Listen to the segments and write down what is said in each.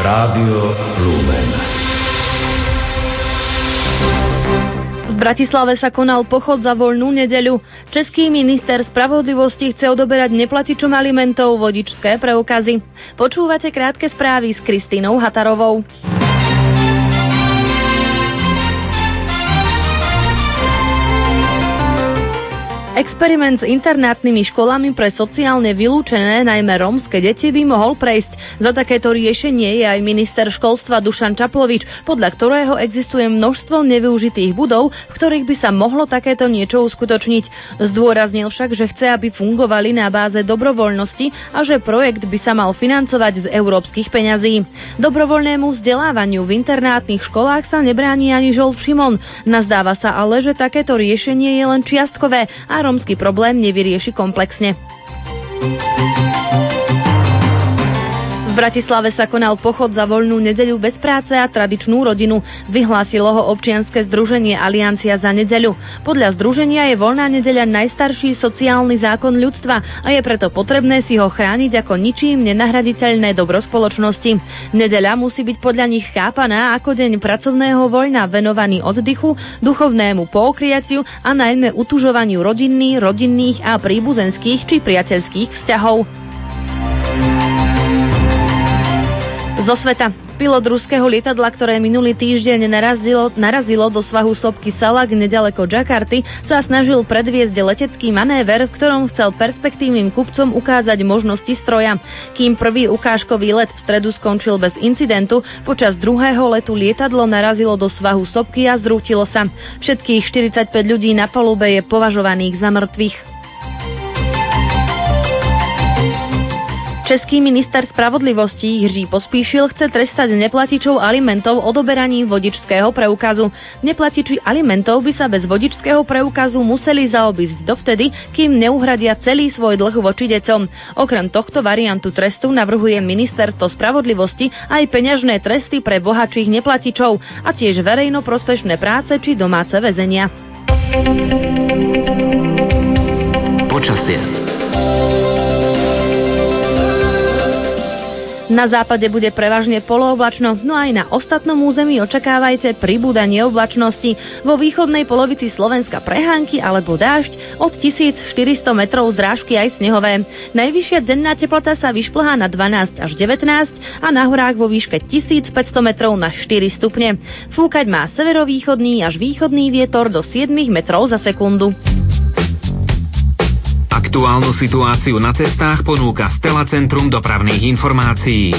Rádio Lumen. V Bratislave sa konal pochod za voľnú nedeľu. Český minister spravodlivosti chce odoberať neplatičom alimentov vodičské preukazy. Počúvate krátke správy s Kristínou Hatarovou. Experiment s internátnymi školami pre sociálne vylúčené, najmä rómske deti, by mohol prejsť. Za takéto riešenie je aj minister školstva Dušan Čaplovič, podľa ktorého existuje množstvo nevyužitých budov, v ktorých by sa mohlo takéto niečo uskutočniť. Zdôraznil však, že chce, aby fungovali na báze dobrovoľnosti a že projekt by sa mal financovať z európskych peňazí. Dobrovoľnému vzdelávaniu v internátnych školách sa nebráni ani Žolf Šimon. Nazdáva sa ale, že takéto riešenie je len čiastkové a rómsky problém nevyrieši komplexne. Bratislave sa konal pochod za voľnú nedeľu bez práce a tradičnú rodinu. Vyhlásilo ho občianske združenie Aliancia za nedeľu. Podľa združenia je voľná nedeľa najstarší sociálny zákon ľudstva a je preto potrebné si ho chrániť ako ničím nenahraditeľné dobro spoločnosti. Nedeľa musí byť podľa nich chápaná ako deň pracovného voľna venovaný oddychu, duchovnému pookriaciu a najmä utužovaniu rodinných, rodinných a príbuzenských či priateľských vzťahov. Zo sveta. Pilot ruského lietadla, ktoré minulý týždeň narazilo, narazilo do svahu sopky Salak nedaleko Jakarty, sa snažil predviesť letecký manéver, v ktorom chcel perspektívnym kupcom ukázať možnosti stroja. Kým prvý ukážkový let v stredu skončil bez incidentu, počas druhého letu lietadlo narazilo do svahu sopky a zrútilo sa. Všetkých 45 ľudí na palube je považovaných za mŕtvych. Český minister spravodlivosti Jiří Pospíšil chce trestať neplatičov alimentov odoberaním vodičského preukazu. Neplatiči alimentov by sa bez vodičského preukazu museli zaobísť dovtedy, kým neuhradia celý svoj dlh voči deťom. Okrem tohto variantu trestu navrhuje ministerstvo spravodlivosti aj peňažné tresty pre bohatších neplatičov a tiež verejno prospešné práce či domáce väzenia. Počasie. Na západe bude prevažne polooblačno, no aj na ostatnom území očakávajte pribúdanie oblačnosti. Vo východnej polovici Slovenska prehánky alebo dážď od 1400 metrov zrážky aj snehové. Najvyššia denná teplota sa vyšplhá na 12 až 19 a na horách vo výške 1500 metrov na 4 stupne. Fúkať má severovýchodný až východný vietor do 7 metrov za sekundu. Aktuálnu situáciu na cestách ponúka Stela Centrum dopravných informácií.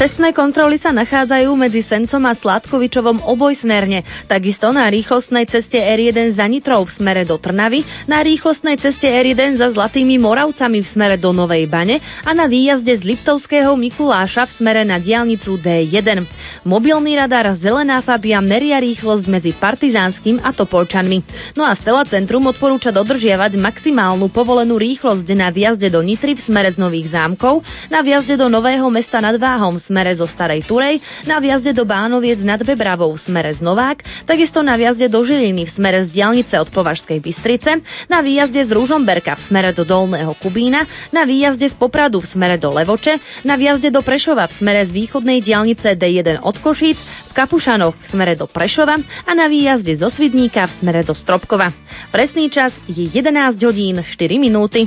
Cestné kontroly sa nachádzajú medzi Sencom a Sládkovičovom obojsmerne, takisto na rýchlostnej ceste R1 za Nitrou v smere do Trnavy, na rýchlostnej ceste R1 za Zlatými Moravcami v smere do Novej Bane a na výjazde z Liptovského Mikuláša v smere na diálnicu D1. Mobilný radar Zelená Fabia meria rýchlosť medzi Partizánskym a Topolčanmi. No a Stela Centrum odporúča dodržiavať maximálnu povolenú rýchlosť na výjazde do Nitry v smere z Nových zámkov, na výjazde do Nového mesta nad Váhom smere zo Starej Turej, na viazde do Bánoviec nad Bebravou v smere z Novák, takisto na viazde do Žiliny v smere z diálnice od Považskej Bystrice, na výjazde z Rúžomberka v smere do Dolného Kubína, na výjazde z Popradu v smere do Levoče, na viazde do Prešova v smere z východnej diálnice D1 od Košíc, v Kapušanoch v smere do Prešova a na výjazde zo Svidníka v smere do Stropkova. Presný čas je 11 hodín 4 minúty.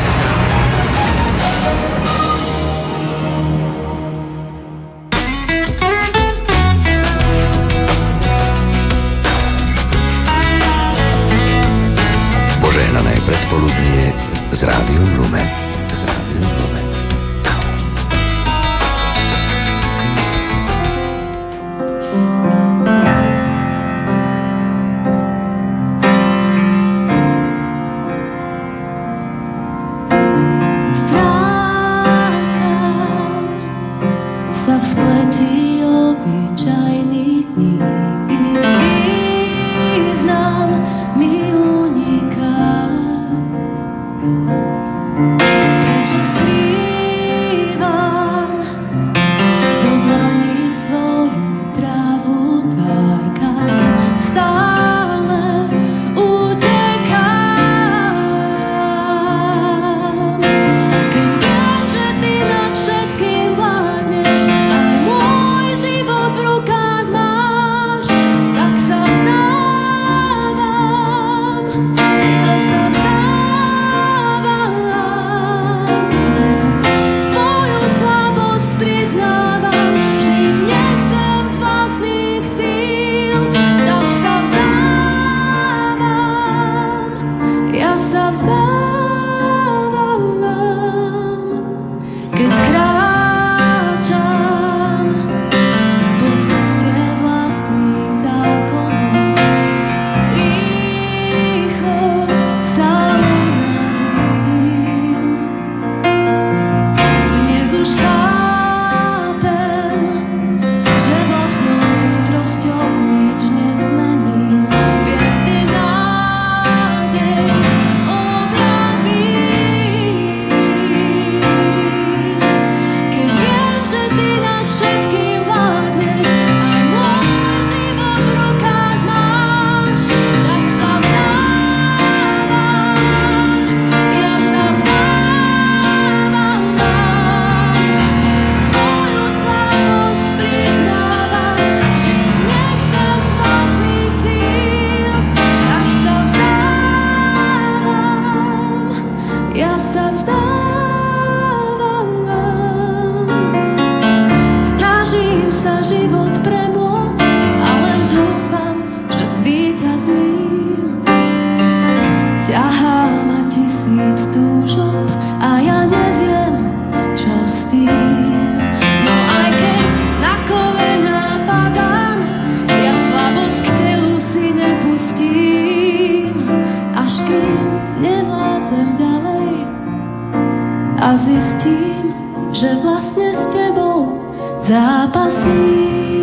z Rádiom Lumen. Z Rádiom Lumen. zápasí.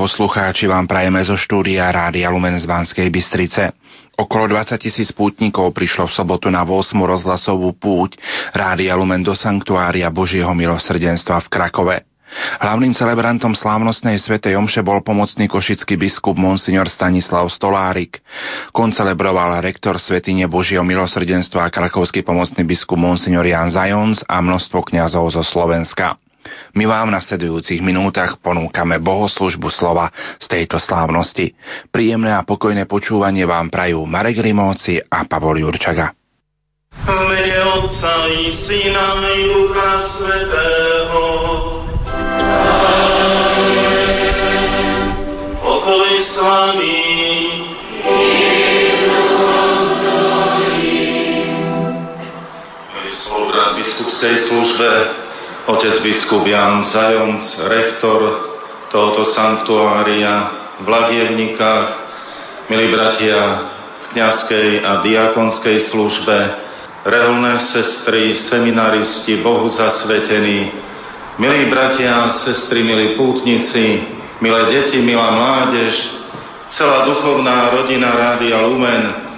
Poslucháči, vám prajeme zo štúdia Rádia Lumen z Banskej Bystrice. Okolo 20 tisíc pútnikov prišlo v sobotu na 8. rozhlasovú púť Rádia Lumen do Sanktuária Božieho milosrdenstva v Krakove. Hlavným celebrantom slávnostnej svetej omše bol pomocný košický biskup Monsignor Stanislav Stolárik. Koncelebroval rektor Svetine Božieho milosrdenstva a krakovský pomocný biskup Monsignor Jan Zajons a množstvo kňazov zo Slovenska. My vám v nasledujúcich minútach ponúkame bohoslužbu slova z tejto slávnosti. Príjemné a pokojné počúvanie vám prajú Marek Rimóci a Pavol Jurčaga. V mene Otca i Syna i Ducha Svetého. Pokoj s vami. Biskupskej službe otec biskup Jan Zajonc, rektor tohoto sanktuária v Lagievnikách, milí bratia v kniazkej a diakonskej službe, reholné sestry, seminaristi, Bohu zasvetení, milí bratia a sestry, milí pútnici, milé deti, milá mládež, celá duchovná rodina Rádia Lumen,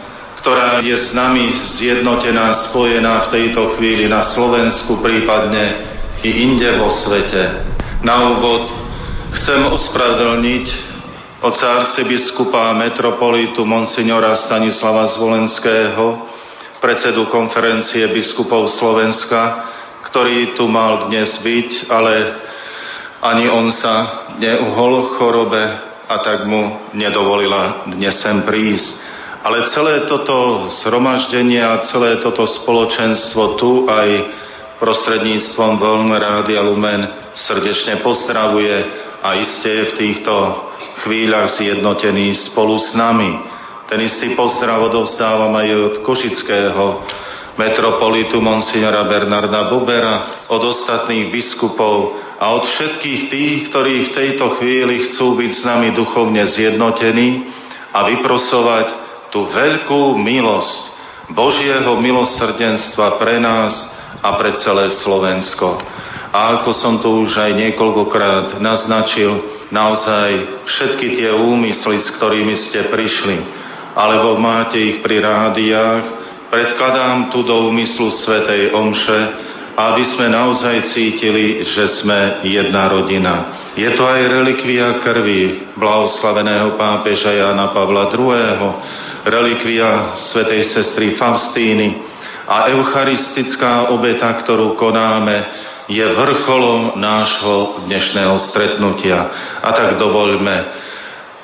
ktorá je s nami zjednotená, spojená v tejto chvíli na Slovensku, prípadne i inde vo svete. Na úvod chcem ospravedlniť oca arcibiskupa a metropolitu monsignora Stanislava Zvolenského, predsedu konferencie biskupov Slovenska, ktorý tu mal dnes byť, ale ani on sa neuhol chorobe a tak mu nedovolila dnes sem prísť. Ale celé toto zhromaždenie a celé toto spoločenstvo tu aj prostredníctvom Vln Rádia Lumen srdečne pozdravuje a iste je v týchto chvíľach zjednotený spolu s nami. Ten istý pozdrav odovzdávam aj od košického metropolitu monsignora Bernarda Bubera, od ostatných biskupov a od všetkých tých, ktorí v tejto chvíli chcú byť s nami duchovne zjednotení a vyprosovať tú veľkú milosť Božieho milosrdenstva pre nás, a pre celé Slovensko. A ako som to už aj niekoľkokrát naznačil, naozaj všetky tie úmysly, s ktorými ste prišli, alebo máte ich pri rádiách, predkladám tu do úmyslu Svetej Omše, aby sme naozaj cítili, že sme jedna rodina. Je to aj relikvia krvi blahoslaveného pápeža Jana Pavla II., relikvia svetej sestry Faustíny, a eucharistická obeta, ktorú konáme, je vrcholom nášho dnešného stretnutia. A tak dovoľme,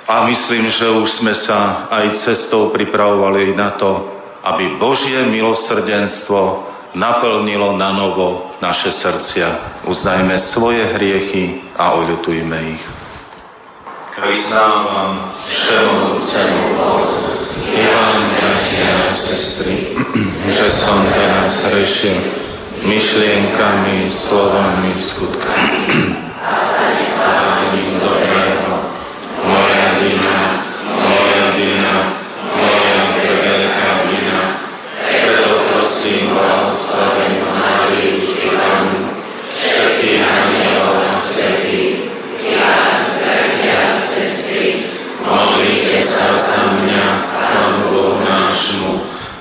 a myslím, že už sme sa aj cestou pripravovali na to, aby Božie milosrdenstvo naplnilo na novo naše srdcia. Uznajme svoje hriechy a oľutujme ich. Vyznávam všemohúcemu a sestry, že som teraz hrešil myšlienkami, slovami, skutkami. Pánim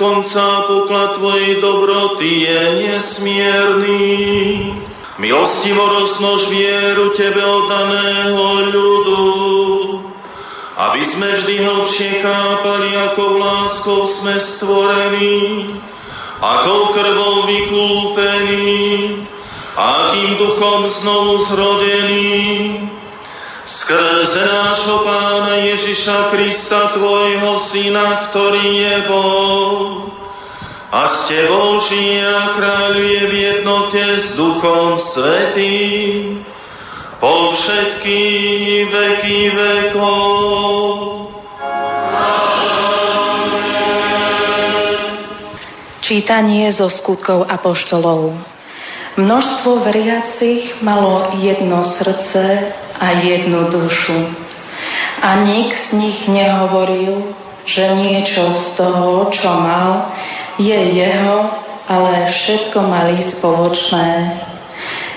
Konca poklad Tvojej dobroty je nesmierný. Milostivo rozmnož vieru Tebe oddaného ľudu, aby sme vždy hlbšie chápali, ako láskou sme stvorení, ako krvou vykúpení, akým duchom znovu zrodení, skrze nášho Pána Ježiša Krista, Tvojho Syna, ktorý je Boh, a s Tebou žije a kráľuje v jednote s Duchom Svetým po všetky veky vekov. Čítanie zo skutkov apoštolov. Množstvo veriacich malo jedno srdce a jednu dušu. A nik z nich nehovoril, že niečo z toho, čo mal, je jeho, ale všetko mali spoločné.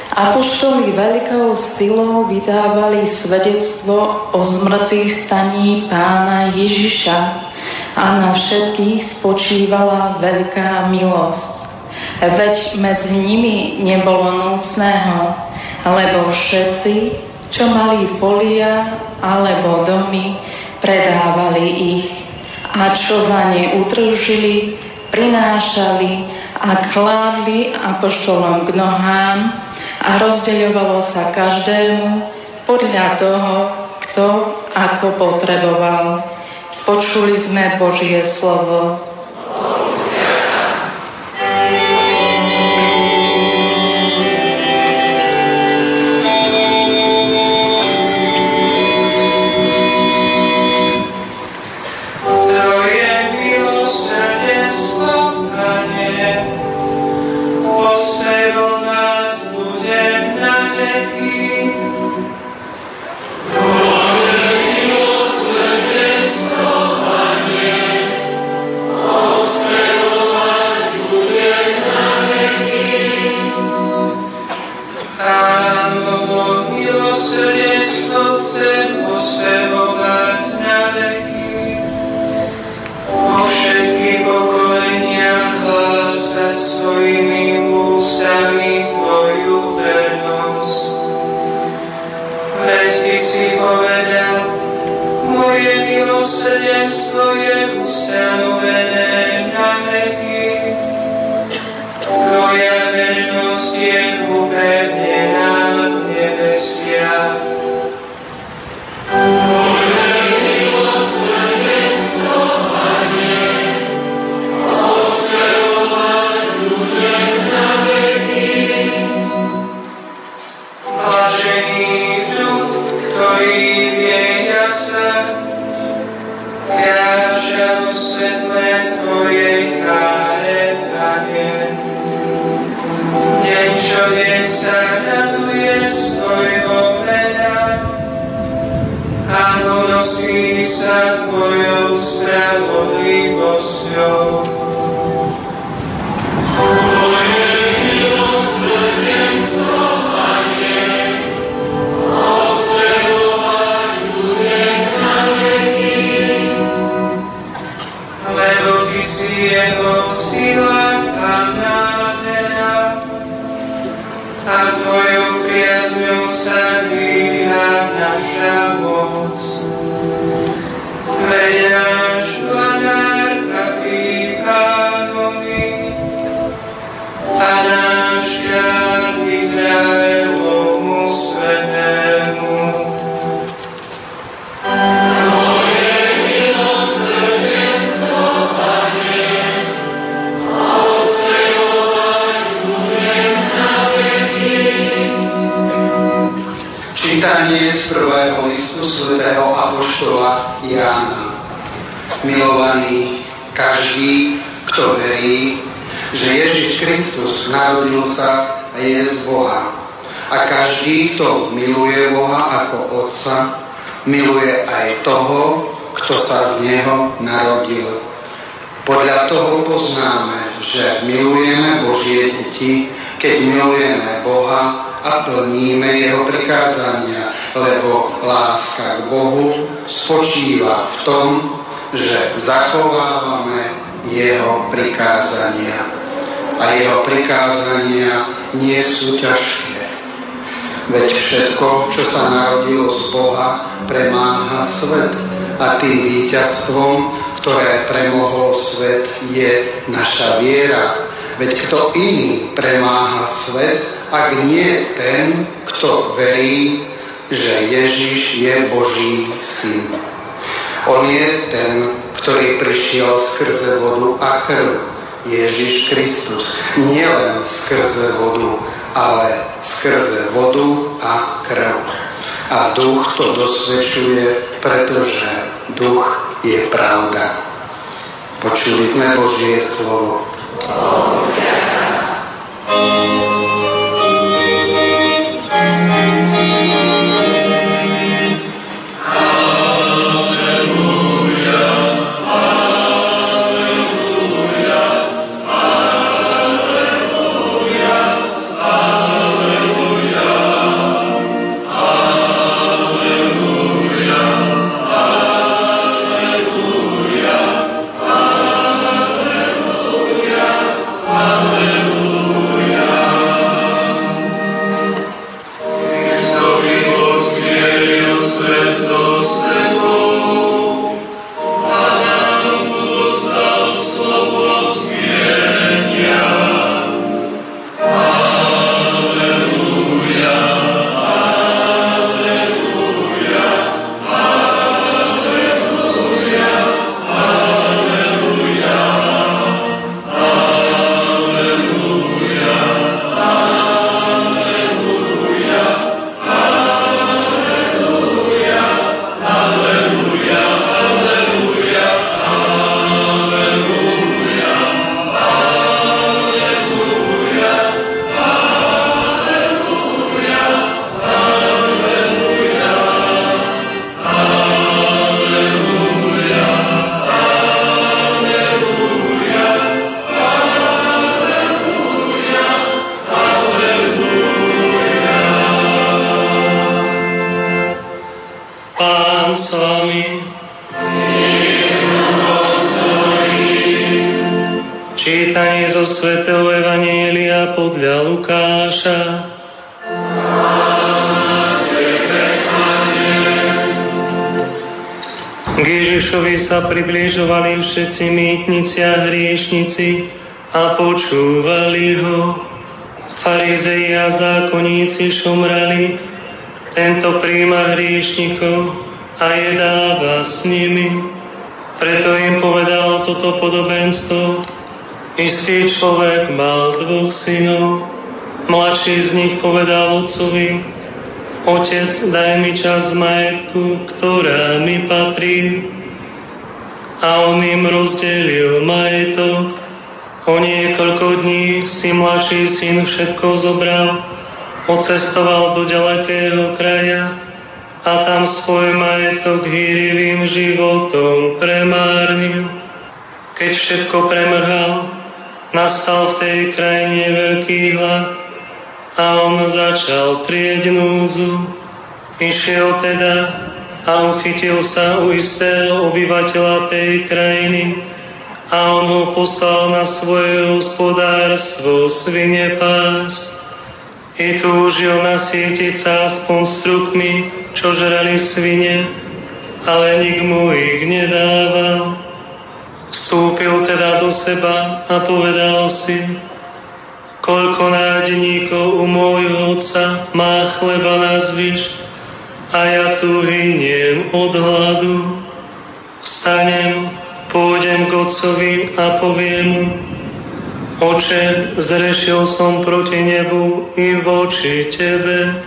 Apoštoli veľkou silou vydávali svedectvo o zmrtvých staní pána Ježiša a na všetkých spočívala veľká milosť. Veď medzi nimi nebolo núcného, lebo všetci, čo mali polia alebo domy, predávali ich a čo za ne utržili, prinášali a kládli apoštolom k nohám a rozdeľovalo sa každému podľa toho, kto ako potreboval. Počuli sme Božie slovo. Sa Tvojou spravodlivosťou. Milovaný, každý, kto verí, že Ježiš Kristus narodil sa a je z Boha. A každý, kto miluje Boha ako Otca, miluje aj toho, kto sa z Neho narodil. Podľa toho poznáme, že milujeme Božie deti, keď milujeme Boha a plníme Jeho prikázania, lebo láska k Bohu spočíva v tom, že zachovávame Jeho prikázania. A Jeho prikázania nie sú ťažké. Veď všetko, čo sa narodilo z Boha, premáha svet a tým víťazstvom, ktoré premohlo svet, je naša viera. Veď kto iný premáha svet, ak nie ten, kto verí, že Ježiš je Boží syn. On je ten, ktorý prišiel skrze vodu a krv, Ježiš Kristus. Nielen skrze vodu, ale skrze vodu a krv. A duch to dosvedčuje, pretože duch je pravda. Počuli sme Božie slovo. Kristovi svätého Evanielia podľa Lukáša. K Ježišovi sa približovali všetci mýtnici a hriešnici a počúvali ho. Farizei a zákonníci šomrali, tento príjma hriešnikov a jedáva s nimi. Preto im povedal toto podobenstvo. Istý človek mal dvoch synov. Mladší z nich povedal otcovi, Otec, daj mi čas majetku, ktorá mi patrí. A on im rozdelil majetok. O niekoľko dní si mladší syn všetko zobral, ocestoval do ďalekého kraja a tam svoj majetok hýrivým životom premárnil. Keď všetko premrhal, nastal v tej krajine veľký hlad a on začal prieť núzu. Išiel teda a uchytil sa u istého obyvateľa tej krajiny, a on ho poslal na svoje hospodárstvo svine pás. I túžil nasítiť sa aspoň strukmi, čo žrali svine, ale nik mu ich nedával. Vstúpil teda do seba a povedal si, koľko nádeníkov u môjho otca má chleba na zvyš a ja tu hyniem od hladu. Vstanem, pôjdem k otcovi a poviem mu, Oče, zrešil som proti nebu i voči Tebe.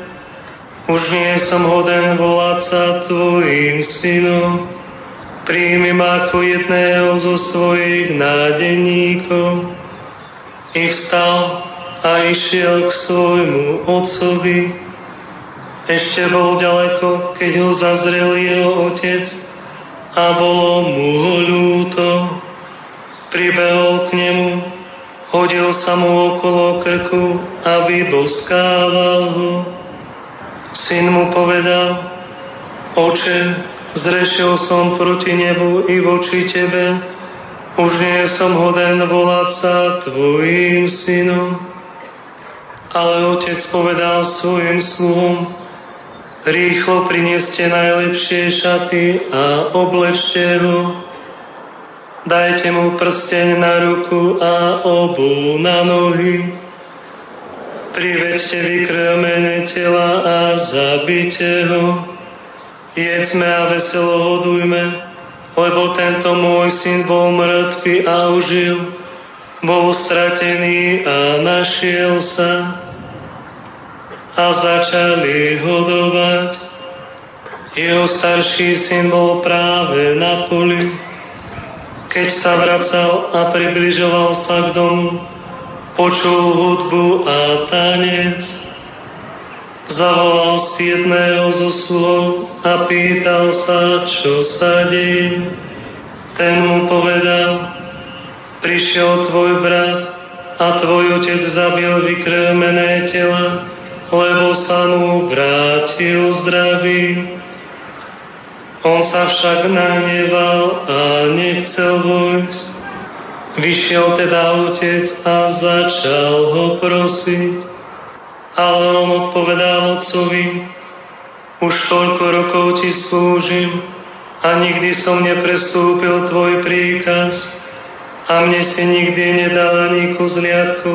Už nie som hoden volať sa Tvojim synom. Príjmi ma ako jedného zo svojich nádeníkov. I vstal a išiel k svojmu otcovi. Ešte bol ďaleko, keď ho zazrel jeho otec a bolo mu ho ľúto. Pribehol k nemu, hodil sa mu okolo krku a vyboskával ho. Syn mu povedal, oče, zrešil som proti nebu i voči tebe, už nie som hoden volať sa tvojim synom. Ale otec povedal svojim sluhom, Rýchlo prineste najlepšie šaty a oblečte ho. Dajte mu prsteň na ruku a obu na nohy. Privedte vykrmené tela a zabite ho. Jedzme a veselo hodujme, lebo tento môj syn bol mŕtvy a užil, bol stratený a našiel sa a začali hodovať. Jeho starší syn bol práve na poli. Keď sa vracal a približoval sa k domu, počul hudbu a tanec. Zavolal si jedného zo slov a pýtal sa, čo sa deje. Ten mu povedal, prišiel tvoj brat a tvoj otec zabil vykrmené tela lebo sa mu vrátil zdravý. On sa však nahneval a nechcel vojsť. Vyšiel teda otec a začal ho prosiť. Ale on odpovedal otcovi, už toľko rokov ti slúžim a nikdy som neprestúpil tvoj príkaz a mne si nikdy nedal ani kuzliatku,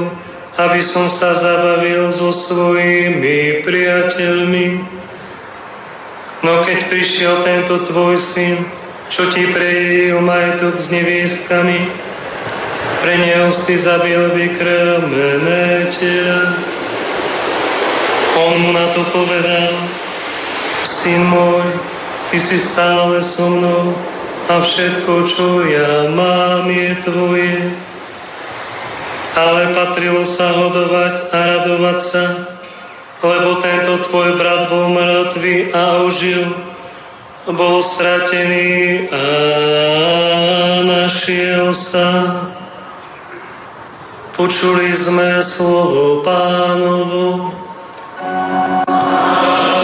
aby som sa zabavil so svojimi priateľmi. No keď prišiel tento tvoj syn, čo ti prejil majetok s neviestkami, pre neho si zabil vykrmené tela. On na to povedal, syn môj, ty si stále so mnou a všetko, čo ja mám, je tvoje ale patrilo sa hodovať a radovať sa, lebo tento tvoj brat bol mŕtvý a užil, bol stratený a našiel sa. Počuli sme slovo pánovo. Biskupskej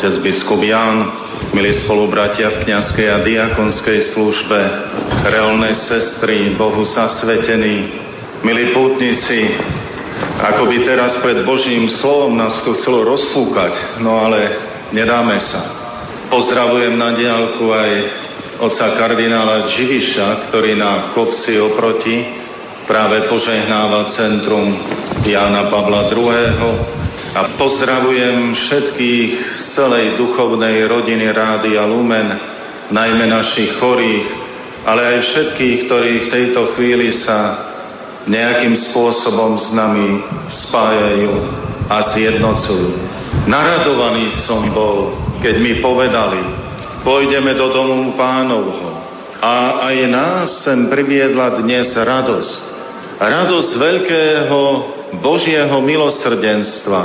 otec biskup Jan, milí spolubratia v kniazkej a diakonskej službe, reálne sestry, Bohu zasvetení, milí pútnici, ako by teraz pred Božím slovom nás tu chcelo rozfúkať, no ale nedáme sa. Pozdravujem na diálku aj oca kardinála Dživiša, ktorý na kopci oproti práve požehnáva centrum Jána Pavla II a pozdravujem všetkých z celej duchovnej rodiny Rádia Lumen, najmä našich chorých, ale aj všetkých, ktorí v tejto chvíli sa nejakým spôsobom s nami spájajú a zjednocujú. Naradovaný som bol, keď mi povedali, pôjdeme do domu pánovho. A aj nás sem priviedla dnes radosť. Radosť veľkého Božieho milosrdenstva,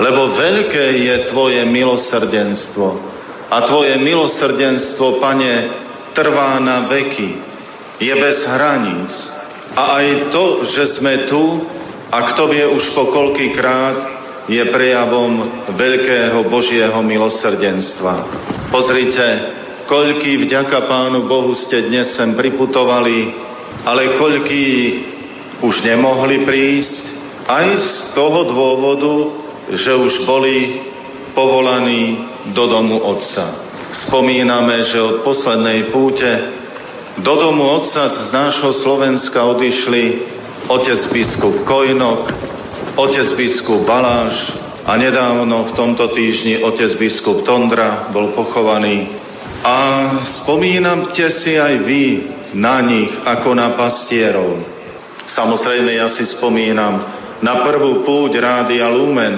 lebo veľké je Tvoje milosrdenstvo a Tvoje milosrdenstvo, Pane, trvá na veky, je bez hraníc. A aj to, že sme tu, a kto vie už po krát, je prejavom veľkého Božieho milosrdenstva. Pozrite, koľký vďaka Pánu Bohu ste dnes sem priputovali, ale koľký už nemohli prísť, aj z toho dôvodu, že už boli povolaní do domu Otca. Spomíname, že od poslednej púte do domu Otca z nášho Slovenska odišli otec biskup Kojnok, otec biskup Baláš a nedávno v tomto týždni otec biskup Tondra bol pochovaný. A spomínamte si aj vy na nich ako na pastierov. Samozrejme, ja si spomínam na prvú púť Rádia Lumen,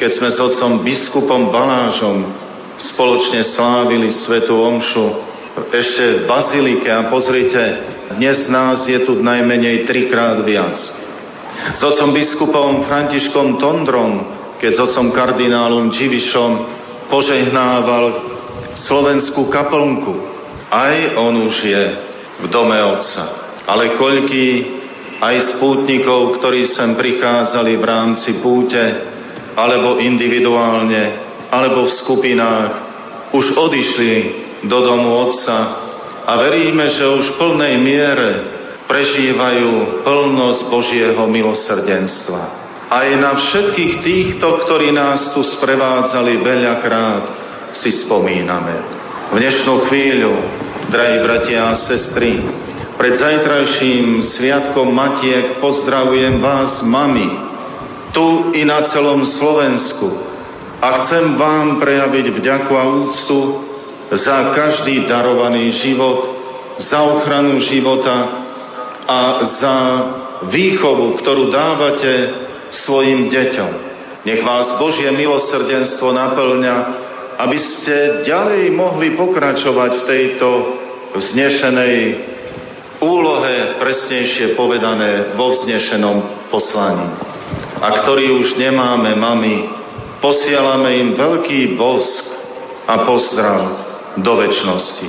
keď sme s otcom biskupom Balážom spoločne slávili Svetu Omšu ešte v Bazilike a pozrite, dnes nás je tu najmenej trikrát viac. S otcom biskupom Františkom Tondrom, keď s otcom kardinálom Čivišom požehnával slovenskú kaplnku. Aj on už je v dome otca. Ale koľký aj spútnikov, ktorí sem prichádzali v rámci púte, alebo individuálne, alebo v skupinách, už odišli do domu Otca a veríme, že už v plnej miere prežívajú plnosť Božieho milosrdenstva. Aj na všetkých týchto, ktorí nás tu sprevádzali veľakrát, si spomíname. V dnešnú chvíľu, drahí bratia a sestry, pred zajtrajším sviatkom Matiek pozdravujem vás, mami, tu i na celom Slovensku a chcem vám prejaviť vďaku a úctu za každý darovaný život, za ochranu života a za výchovu, ktorú dávate svojim deťom. Nech vás Božie milosrdenstvo naplňa, aby ste ďalej mohli pokračovať v tejto vznešenej úlohe, presnejšie povedané, vo vznešenom poslaní. A ktorí už nemáme mami, posielame im veľký bosk a pozdrav do väčšnosti.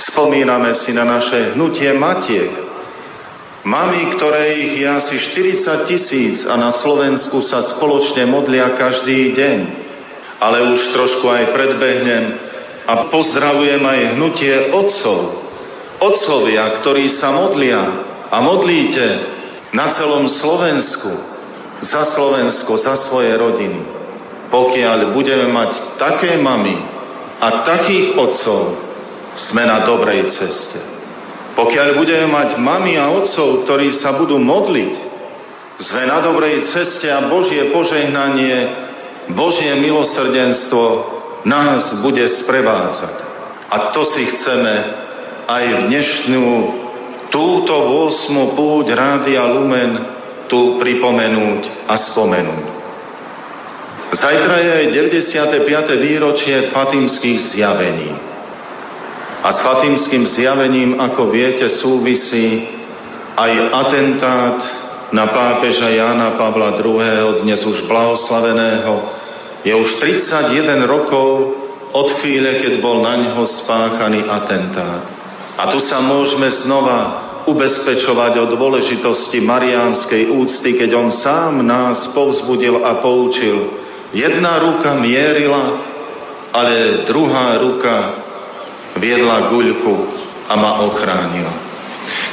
Spomíname si na naše hnutie matiek, Mami, ktoré ich je asi 40 tisíc a na Slovensku sa spoločne modlia každý deň. Ale už trošku aj predbehnem a pozdravujem aj hnutie otcov, Otcovia, ktorí sa modlia a modlíte na celom Slovensku, za Slovensko, za svoje rodiny. Pokiaľ budeme mať také mamy a takých otcov, sme na dobrej ceste. Pokiaľ budeme mať mami a otcov, ktorí sa budú modliť, sme na dobrej ceste a Božie požehnanie, Božie milosrdenstvo nás bude sprevádzať. A to si chceme aj v dnešnú túto 8. púť Rádia Lumen tu pripomenúť a spomenúť. Zajtra je aj 95. výročie Fatimských zjavení. A s Fatimským zjavením, ako viete, súvisí aj atentát na pápeža Jána Pavla II., dnes už blahoslaveného. Je už 31 rokov od chvíle, keď bol na ňo spáchaný atentát. A tu sa môžeme znova ubezpečovať o dôležitosti mariánskej úcty, keď on sám nás povzbudil a poučil. Jedna ruka mierila, ale druhá ruka viedla guľku a ma ochránila.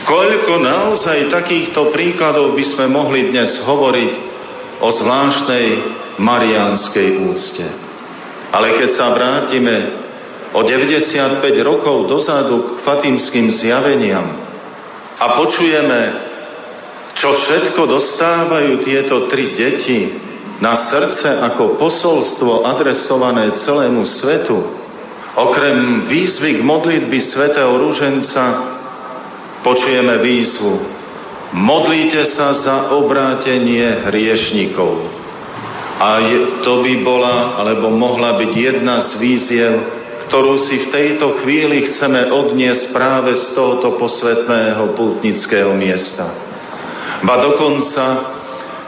Koľko naozaj takýchto príkladov by sme mohli dnes hovoriť o zvláštnej mariánskej úcte. Ale keď sa vrátime o 95 rokov dozadu k fatimským zjaveniam. A počujeme, čo všetko dostávajú tieto tri deti na srdce ako posolstvo adresované celému svetu, okrem výzvy k modlitby svätého Rúženca, počujeme výzvu. Modlite sa za obrátenie hriešnikov. A to by bola, alebo mohla byť jedna z víziev, ktorú si v tejto chvíli chceme odniesť práve z tohoto posvetného pútnického miesta. Ba dokonca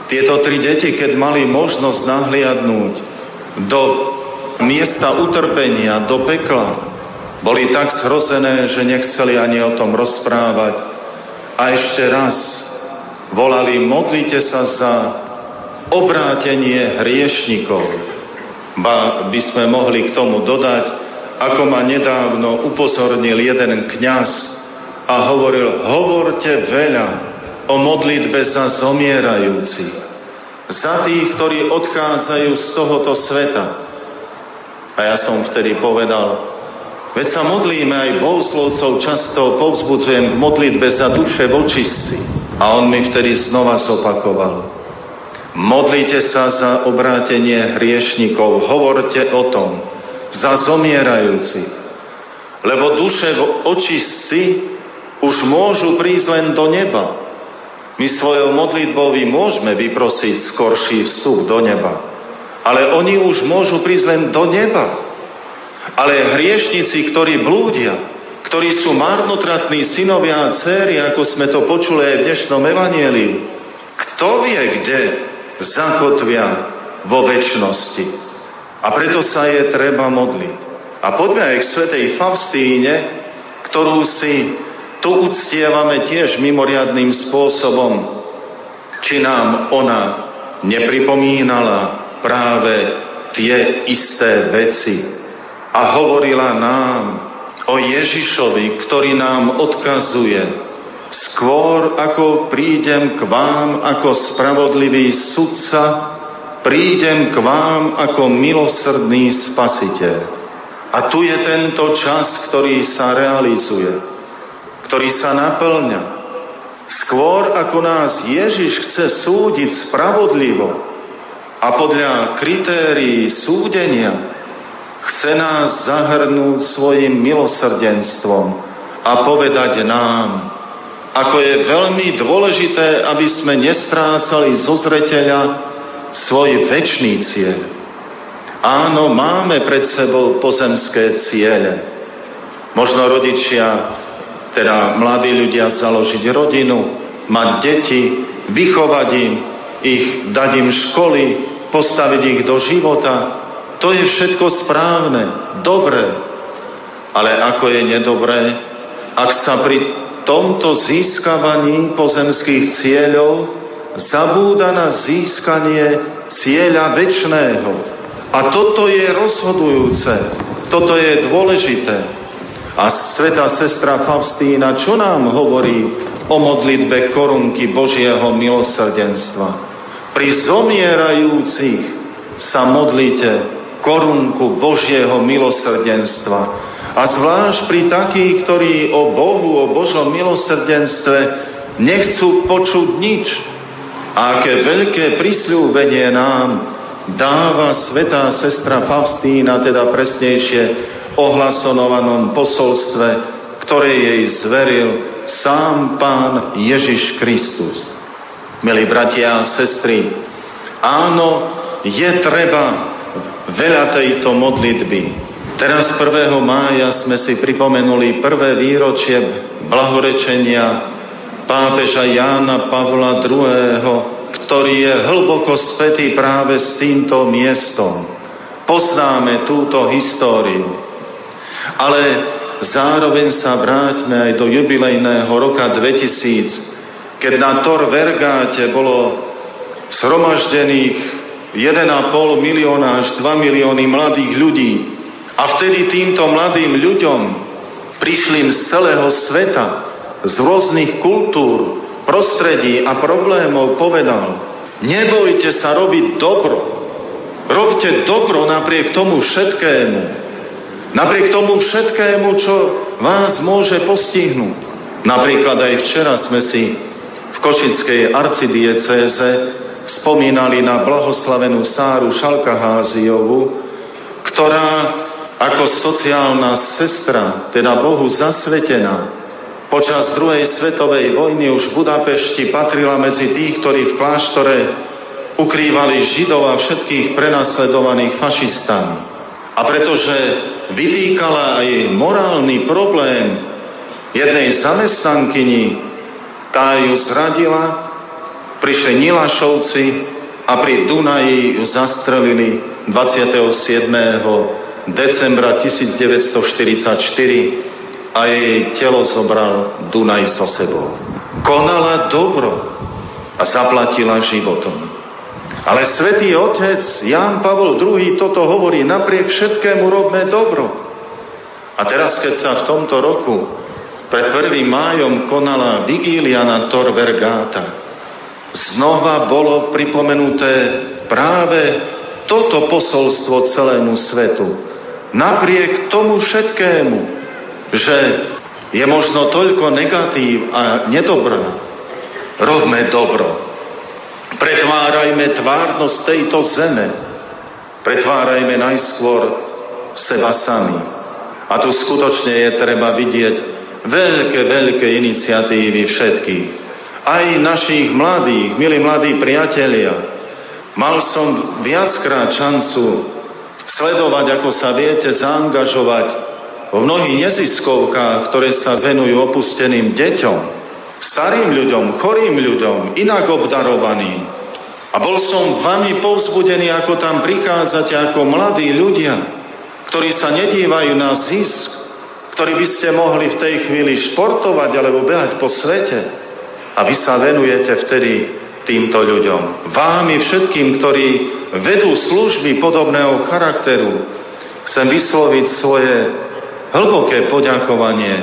tieto tri deti, keď mali možnosť nahliadnúť do miesta utrpenia, do pekla, boli tak zhrozené, že nechceli ani o tom rozprávať. A ešte raz volali, modlite sa za obrátenie hriešnikov. Ba by sme mohli k tomu dodať, ako ma nedávno upozornil jeden kňaz a hovoril, hovorte veľa o modlitbe za zomierajúcich, za tých, ktorí odchádzajú z tohoto sveta. A ja som vtedy povedal, veď sa modlíme aj bohoslovcov, často povzbudzujem v modlitbe za duše vočistci. A on mi vtedy znova zopakoval, modlite sa za obrátenie hriešnikov, hovorte o tom, za zomierajúcich. Lebo duše očistci už môžu prísť len do neba, my svojou modlitbou môžeme vyprosiť skorší vstup do neba. Ale oni už môžu prísť len do neba. Ale hriešnici, ktorí blúdia, ktorí sú marnotratní synovia a céry, ako sme to počuli aj v dnešnom evanieliu, kto vie, kde zakotvia vo väčšnosti. A preto sa je treba modliť. A poďme aj k svetej Faustíne, ktorú si tu uctievame tiež mimoriadným spôsobom. Či nám ona nepripomínala práve tie isté veci a hovorila nám o Ježišovi, ktorý nám odkazuje, skôr ako prídem k vám ako spravodlivý sudca, prídem k vám ako milosrdný spasiteľ. A tu je tento čas, ktorý sa realizuje ktorý sa naplňa. Skôr ako nás Ježiš chce súdiť spravodlivo a podľa kritérií súdenia, chce nás zahrnúť svojim milosrdenstvom a povedať nám, ako je veľmi dôležité, aby sme nestrácali zo zreteľa svoj väčší cieľ. Áno, máme pred sebou pozemské ciele. Možno rodičia teda mladí ľudia založiť rodinu, mať deti, vychovať im, ich, dať im školy, postaviť ich do života. To je všetko správne, dobré. Ale ako je nedobré, ak sa pri tomto získavaní pozemských cieľov zabúda na získanie cieľa väčšného. A toto je rozhodujúce, toto je dôležité. A sveta sestra Faustína, čo nám hovorí o modlitbe korunky Božieho milosrdenstva? Pri zomierajúcich sa modlite korunku Božieho milosrdenstva. A zvlášť pri takých, ktorí o Bohu, o Božom milosrdenstve nechcú počuť nič. A aké veľké prisľúbenie nám dáva svetá sestra Faustína, teda presnejšie ohlasonovanom posolstve, ktoré jej zveril sám Pán Ježiš Kristus. Milí bratia a sestry, áno, je treba veľa tejto modlitby. Teraz 1. mája sme si pripomenuli prvé výročie blahorečenia pápeža Jána Pavla II., ktorý je hlboko spätý práve s týmto miestom. Poznáme túto históriu. Ale zároveň sa vráťme aj do jubilejného roka 2000, keď na Tor Vergáte bolo zhromaždených 1,5 milióna až 2 milióny mladých ľudí. A vtedy týmto mladým ľuďom prišli z celého sveta, z rôznych kultúr, prostredí a problémov povedal, nebojte sa robiť dobro. Robte dobro napriek tomu všetkému. Napriek tomu všetkému, čo vás môže postihnúť. Napríklad aj včera sme si v Košickej arcidiecéze spomínali na blahoslavenú Sáru Šalkaháziovú, ktorá ako sociálna sestra, teda Bohu zasvetená, počas druhej svetovej vojny už v Budapešti patrila medzi tých, ktorí v kláštore ukrývali Židov a všetkých prenasledovaných fašistami. A pretože vytýkala aj morálny problém jednej zamestnankyni, tá ju zradila, prišli Nilašovci a pri Dunaji ju zastrelili 27. decembra 1944 a jej telo zobral Dunaj so sebou. Konala dobro a zaplatila životom. Ale svätý Otec Ján Pavol II toto hovorí, napriek všetkému robme dobro. A teraz, keď sa v tomto roku pred 1. májom konala vigília na Tor Vergata. Znova bolo pripomenuté práve toto posolstvo celému svetu. Napriek tomu všetkému, že je možno toľko negatív a nedobrá, robme dobro. Pretvárajme tvárnosť tejto zeme. Pretvárajme najskôr seba sami. A tu skutočne je treba vidieť veľké, veľké iniciatívy všetkých. Aj našich mladých, milí mladí priatelia. Mal som viackrát šancu sledovať, ako sa viete zaangažovať vo mnohých neziskovkách, ktoré sa venujú opusteným deťom, starým ľuďom, chorým ľuďom, inak obdarovaným. A bol som vami povzbudený, ako tam prichádzate ako mladí ľudia, ktorí sa nedívajú na zisk, ktorí by ste mohli v tej chvíli športovať alebo behať po svete a vy sa venujete vtedy týmto ľuďom. Vámi všetkým, ktorí vedú služby podobného charakteru, chcem vysloviť svoje hlboké poďakovanie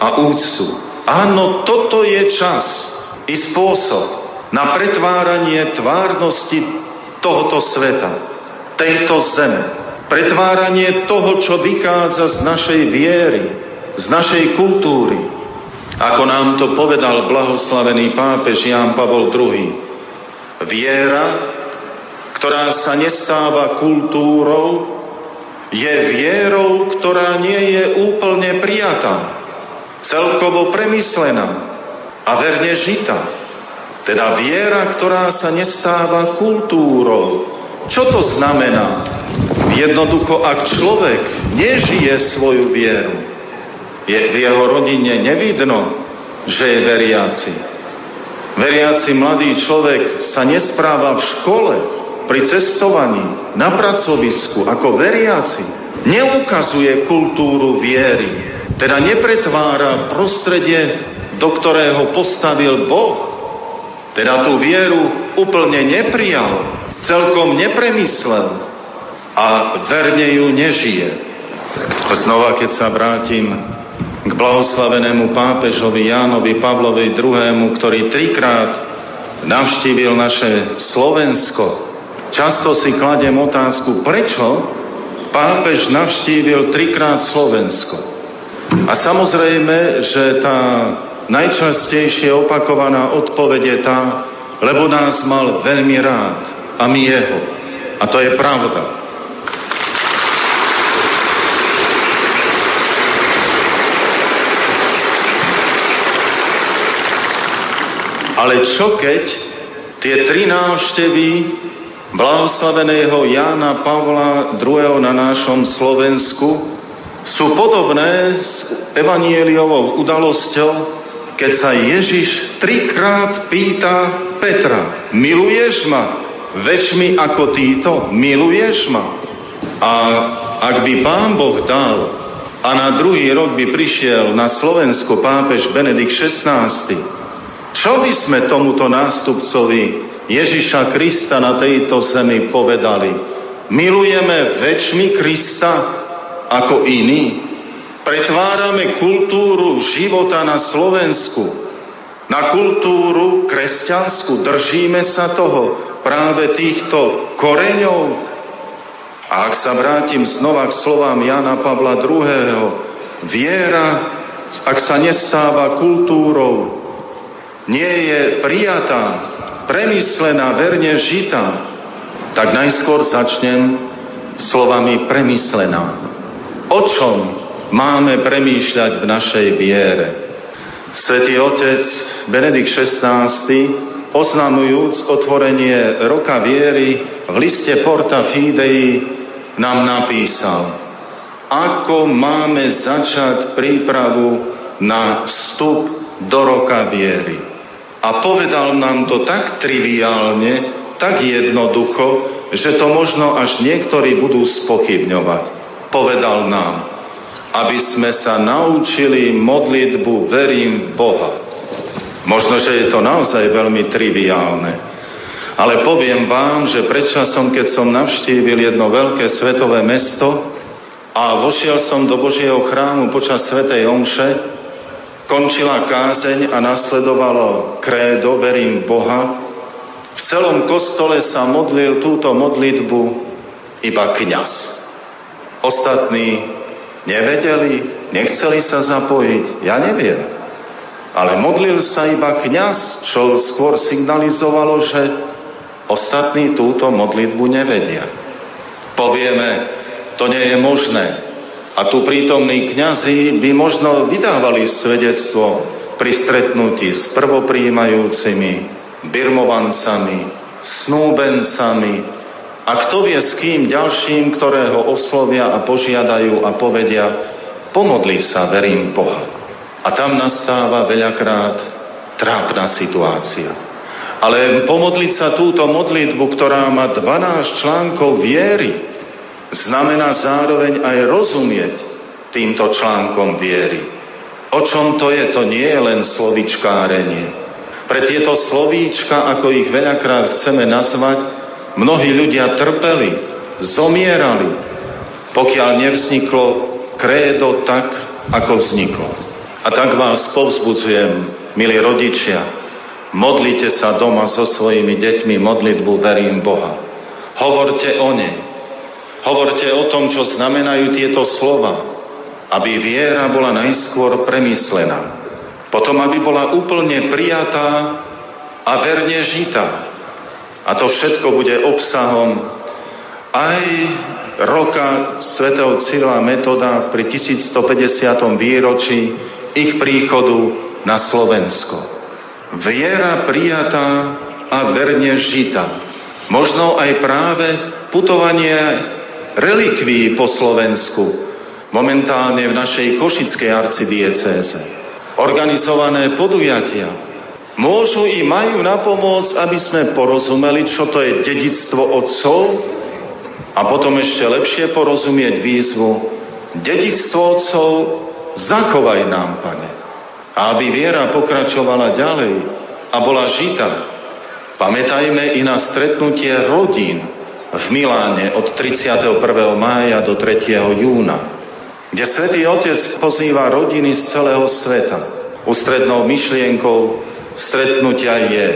a úctu. Áno, toto je čas i spôsob na pretváranie tvárnosti tohoto sveta, tejto zeme, Pretváranie toho, čo vychádza z našej viery, z našej kultúry. Ako nám to povedal blahoslavený pápež Ján Pavol II. Viera, ktorá sa nestáva kultúrou, je vierou, ktorá nie je úplne prijatá, celkovo premyslená a verne žita. Teda viera, ktorá sa nestáva kultúrou. Čo to znamená? Jednoducho, ak človek nežije svoju vieru, je v jeho rodine nevidno, že je veriaci. Veriaci mladý človek sa nespráva v škole, pri cestovaní, na pracovisku ako veriaci. Neukazuje kultúru viery, teda nepretvára prostredie, do ktorého postavil Boh. Teda tú vieru úplne neprijal, celkom nepremyslel a verne ju nežije. Znova, keď sa vrátim k blahoslavenému pápežovi Jánovi Pavlovi II., ktorý trikrát navštívil naše Slovensko, často si kladiem otázku, prečo pápež navštívil trikrát Slovensko. A samozrejme, že tá najčastejšie opakovaná odpoveď je tá, lebo nás mal veľmi rád a my jeho. A to je pravda. Ale čo keď tie tri návštevy blahoslaveného Jána Pavla II. na našom Slovensku sú podobné s evanieliovou udalosťou, keď sa Ježiš trikrát pýta Petra, miluješ ma väčšmi ako títo, miluješ ma? A ak by pán Boh dal a na druhý rok by prišiel na Slovensko pápež Benedikt XVI, čo by sme tomuto nástupcovi Ježiša Krista na tejto zemi povedali, milujeme väčšmi Krista ako iní. Pretvárame kultúru života na Slovensku, na kultúru kresťanskú. Držíme sa toho práve týchto koreňov. A ak sa vrátim znova k slovám Jana Pavla II. Viera, ak sa nestáva kultúrou, nie je prijatá, premyslená, verne žitá, tak najskôr začnem slovami premyslená. O čom máme premýšľať v našej viere? Svetý otec Benedikt XVI oznamujúc otvorenie roka viery v liste Porta Fidei nám napísal, ako máme začať prípravu na vstup do roka viery. A povedal nám to tak triviálne, tak jednoducho, že to možno až niektorí budú spochybňovať. Povedal nám, aby sme sa naučili modlitbu verím v Boha. Možno, že je to naozaj veľmi triviálne. Ale poviem vám, že predčasom, keď som navštívil jedno veľké svetové mesto a vošiel som do Božieho chrámu počas Svetej Omše, Končila kázeň a nasledovalo krédo, verím Boha. V celom kostole sa modlil túto modlitbu iba kňaz. Ostatní nevedeli, nechceli sa zapojiť, ja neviem. Ale modlil sa iba kňaz, čo skôr signalizovalo, že ostatní túto modlitbu nevedia. Povieme, to nie je možné. A tu prítomní kňazi by možno vydávali svedectvo pri stretnutí s prvopríjmajúcimi, birmovancami, snúbencami a kto vie s kým ďalším, ktorého oslovia a požiadajú a povedia, pomodli sa, verím Boha. A tam nastáva veľakrát trápna situácia. Ale pomodliť sa túto modlitbu, ktorá má 12 článkov viery, znamená zároveň aj rozumieť týmto článkom viery. O čom to je? To nie je len slovičkárenie. Pre tieto slovíčka, ako ich veľakrát chceme nazvať, mnohí ľudia trpeli, zomierali, pokiaľ nevzniklo krédo tak, ako vzniklo. A tak vás povzbudzujem, milí rodičia, modlite sa doma so svojimi deťmi modlitbu Verím Boha. Hovorte o nej. Hovorte o tom, čo znamenajú tieto slova, aby viera bola najskôr premyslená. Potom, aby bola úplne prijatá a verne žitá. A to všetko bude obsahom aj roka svätého Cyrila Metoda pri 1150. výročí ich príchodu na Slovensko. Viera prijatá a verne žitá. Možno aj práve putovanie relikví po Slovensku, momentálne v našej košickej arcidiecéze. Organizované podujatia môžu i majú pomoc, aby sme porozumeli, čo to je dedictvo otcov a potom ešte lepšie porozumieť výzvu dedictvo otcov zachovaj nám, Pane. A aby viera pokračovala ďalej a bola žita, pamätajme i na stretnutie rodín, v Miláne od 31. mája do 3. júna, kde Svetý Otec pozýva rodiny z celého sveta. Ústrednou myšlienkou stretnutia je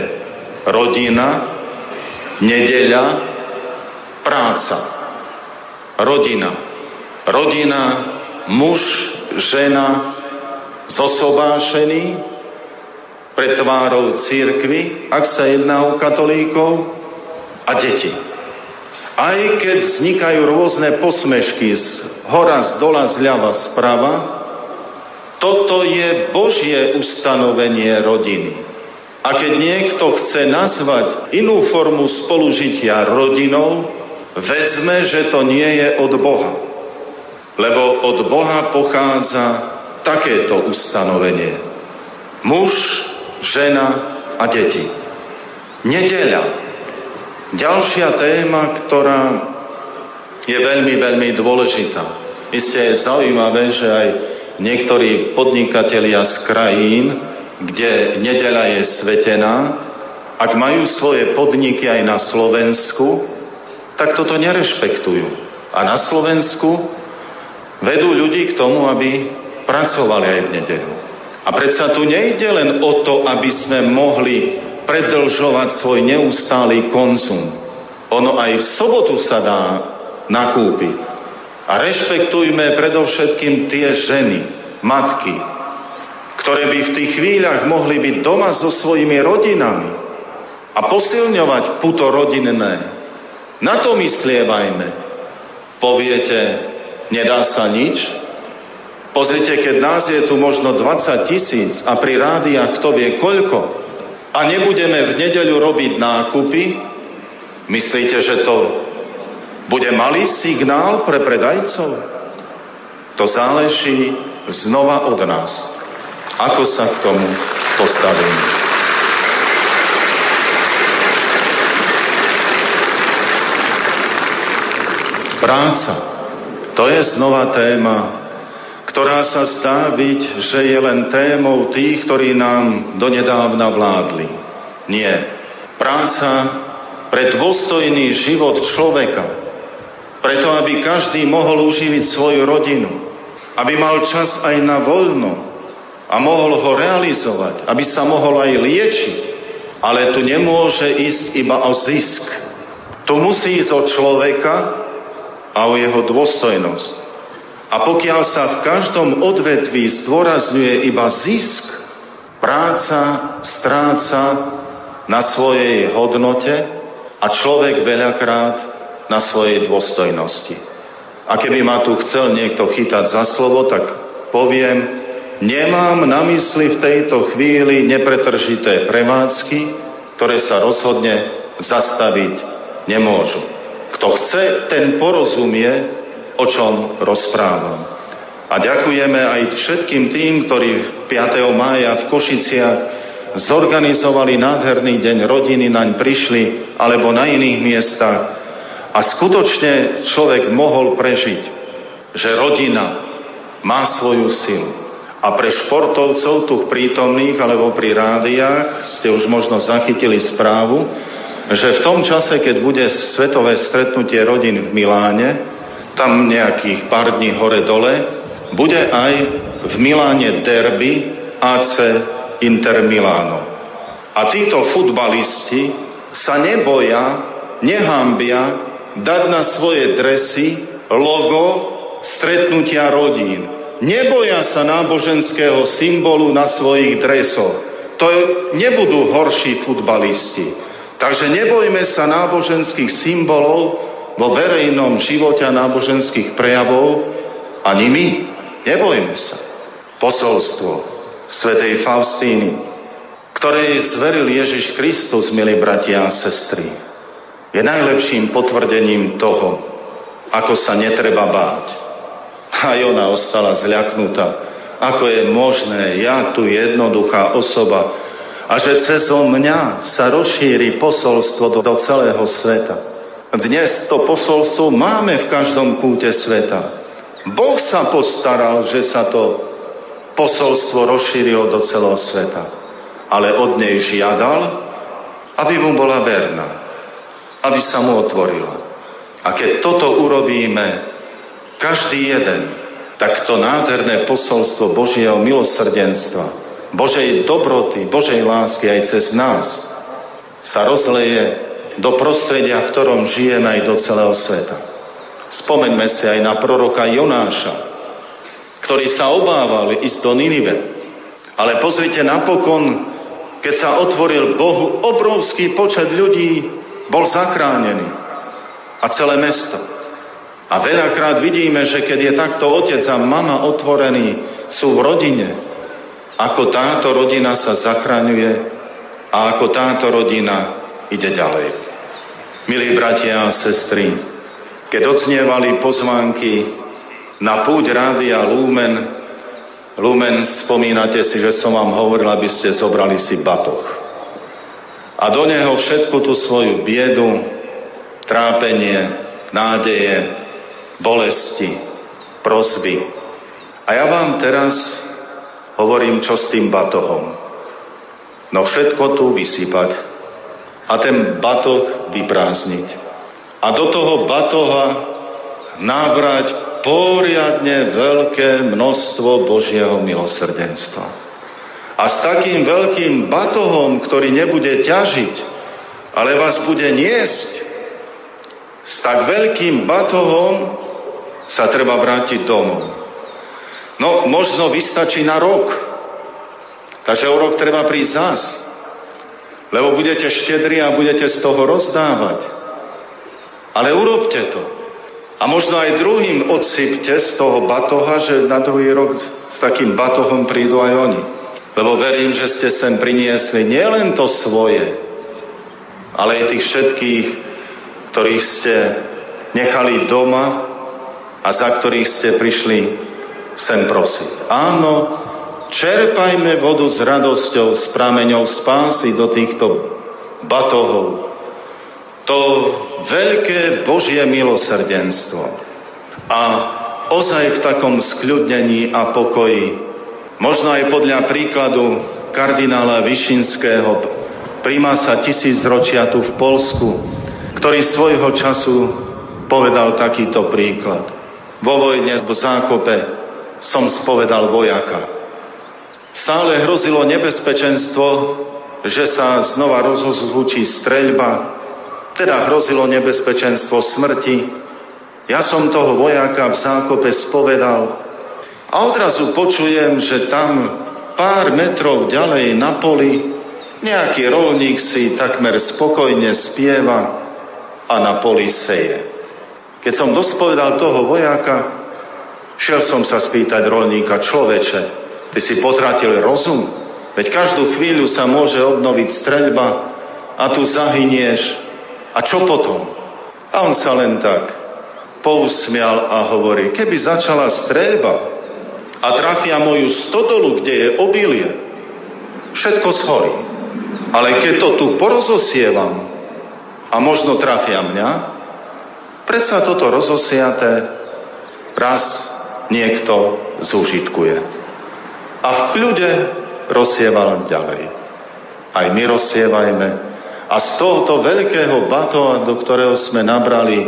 rodina, nedeľa, práca. Rodina. Rodina, muž, žena, zosobášený pred tvárou církvy, ak sa jedná o katolíkov, a deti. Aj keď vznikajú rôzne posmešky z hora, z dola, z ľava, sprava, toto je Božie ustanovenie rodiny. A keď niekto chce nazvať inú formu spolužitia rodinou, vezme, že to nie je od Boha. Lebo od Boha pochádza takéto ustanovenie. Muž, žena a deti. Nedeľa Ďalšia téma, ktorá je veľmi, veľmi dôležitá. Isté je zaujímavé, že aj niektorí podnikatelia z krajín, kde nedela je svetená, ak majú svoje podniky aj na Slovensku, tak toto nerešpektujú. A na Slovensku vedú ľudí k tomu, aby pracovali aj v nedeľu. A predsa tu nejde len o to, aby sme mohli predlžovať svoj neustály konzum. Ono aj v sobotu sa dá nakúpiť. A rešpektujme predovšetkým tie ženy, matky, ktoré by v tých chvíľach mohli byť doma so svojimi rodinami a posilňovať puto rodinné. Na to myslievajme. Poviete, nedá sa nič? Pozrite, keď nás je tu možno 20 tisíc a pri rádiách kto vie koľko a nebudeme v nedeľu robiť nákupy, myslíte, že to bude malý signál pre predajcov? To záleží znova od nás. Ako sa k tomu postavíme? Práca. To je znova téma, ktorá sa zdá byť, že je len témou tých, ktorí nám donedávna vládli. Nie. Práca pre dôstojný život človeka, preto aby každý mohol uživiť svoju rodinu, aby mal čas aj na voľno a mohol ho realizovať, aby sa mohol aj liečiť. Ale tu nemôže ísť iba o zisk. Tu musí ísť o človeka a o jeho dôstojnosť. A pokiaľ sa v každom odvetví zdôrazňuje iba zisk, práca stráca na svojej hodnote a človek veľakrát na svojej dôstojnosti. A keby ma tu chcel niekto chytať za slovo, tak poviem, nemám na mysli v tejto chvíli nepretržité prevádzky, ktoré sa rozhodne zastaviť nemôžu. Kto chce, ten porozumie, o čom rozprávam. A ďakujeme aj všetkým tým, ktorí 5. mája v Košiciach zorganizovali nádherný deň rodiny, naň prišli, alebo na iných miestach, a skutočne človek mohol prežiť, že rodina má svoju silu. A pre športovcov tu prítomných alebo pri rádiách ste už možno zachytili správu, že v tom čase, keď bude svetové stretnutie rodín v Miláne, tam nejakých pár dní hore-dole, bude aj v Miláne derby AC Inter Milano. A títo futbalisti sa neboja, nehambia dať na svoje dresy logo stretnutia rodín. Neboja sa náboženského symbolu na svojich dresoch. To nebudú horší futbalisti. Takže nebojme sa náboženských symbolov vo verejnom živote a náboženských prejavov ani my. Nebojme sa. Posolstvo svätej Faustíny, ktoré zveril Ježiš Kristus, milí bratia a sestry je najlepším potvrdením toho, ako sa netreba báť. A ona ostala zľaknutá. Ako je možné, ja tu jednoduchá osoba, a že cez mňa sa rozšíri posolstvo do, do celého sveta. Dnes to posolstvo máme v každom kúte sveta. Boh sa postaral, že sa to posolstvo rozšírilo do celého sveta. Ale od nej žiadal, aby mu bola verná aby sa mu otvorila. A keď toto urobíme, každý jeden, tak to nádherné posolstvo Božieho milosrdenstva, Božej dobroty, Božej lásky aj cez nás sa rozleje do prostredia, v ktorom žijeme aj do celého sveta. Spomeňme si aj na proroka Jonáša, ktorý sa obával ísť do Ninive. Ale pozrite napokon, keď sa otvoril Bohu, obrovský počet ľudí bol zachránený. A celé mesto. A veľakrát vidíme, že keď je takto otec a mama otvorení, sú v rodine, ako táto rodina sa zachraňuje a ako táto rodina ide ďalej. Milí bratia a sestry, keď odznievali pozvánky na púť Rádia Lumen, Lumen, spomínate si, že som vám hovoril, aby ste zobrali si batoch a do neho všetku tú svoju biedu, trápenie, nádeje, bolesti, prosby. A ja vám teraz hovorím, čo s tým batohom. No všetko tu vysypať a ten batoh vyprázdniť. A do toho batoha nabrať poriadne veľké množstvo Božieho milosrdenstva. A s takým veľkým batohom, ktorý nebude ťažiť, ale vás bude niesť, s tak veľkým batohom sa treba vrátiť domov. No, možno vystačí na rok. Takže o rok treba prísť zás. Lebo budete štedri a budete z toho rozdávať. Ale urobte to. A možno aj druhým odsypte z toho batoha, že na druhý rok s takým batohom prídu aj oni. Lebo verím, že ste sem priniesli nielen to svoje, ale aj tých všetkých, ktorých ste nechali doma a za ktorých ste prišli sem prosiť. Áno, čerpajme vodu s radosťou, s prameňou spásy do týchto batohov. To veľké Božie milosrdenstvo. A ozaj v takom skľudnení a pokoji, možno aj podľa príkladu kardinála Višinského, primása tisícročia tu v Polsku, ktorý svojho času povedal takýto príklad. Vo vojne v zákope som spovedal vojaka. Stále hrozilo nebezpečenstvo, že sa znova rozhozvučí streľba, teda hrozilo nebezpečenstvo smrti. Ja som toho vojaka v zákope spovedal a odrazu počujem, že tam pár metrov ďalej na poli nejaký rolník si takmer spokojne spieva a na poli seje. Keď som dospovedal toho vojaka, šiel som sa spýtať rolníka, človeče, Ty si potratil rozum? Veď každú chvíľu sa môže obnoviť streľba a tu zahynieš. A čo potom? A on sa len tak pousmial a hovorí, keby začala streľba a trafia moju stodolu, kde je obilie, všetko schorí. Ale keď to tu porozosievam a možno trafia mňa, predsa toto rozosiaté raz niekto zúžitkuje a v kľude rozsieval ďalej. Aj my rozsievajme a z tohoto veľkého batoa, do ktorého sme nabrali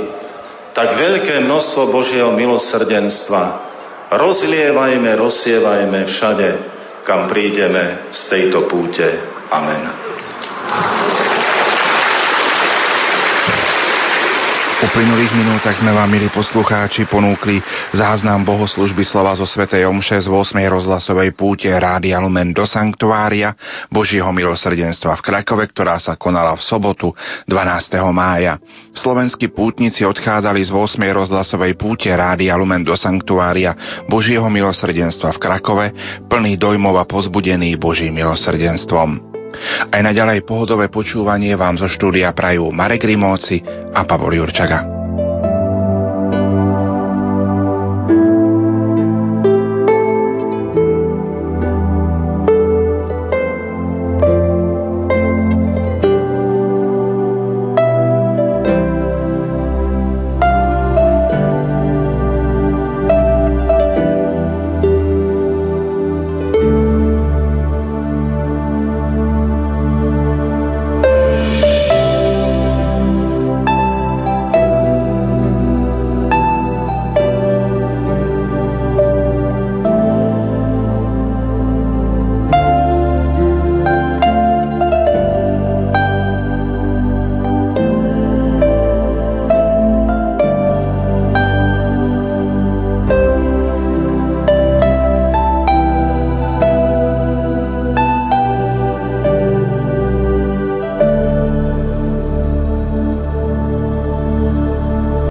tak veľké množstvo Božieho milosrdenstva, rozlievajme, rozsievajme všade, kam prídeme z tejto púte. Amen. Uplynulých minútach sme vám, milí poslucháči, ponúkli záznam bohoslužby slova zo Svetej Omše z 8. rozhlasovej púte Rádia Lumen do Sanktuária Božieho milosrdenstva v Krakove, ktorá sa konala v sobotu 12. mája. Slovenskí pútnici odchádzali z 8. rozhlasovej púte Rádia Lumen do Sanktuária Božieho milosrdenstva v Krakove, plný dojmov a pozbudený Božím milosrdenstvom. Aj naďalej pohodové počúvanie vám zo štúdia prajú Marek Rimóci a Pavol Jurčaga.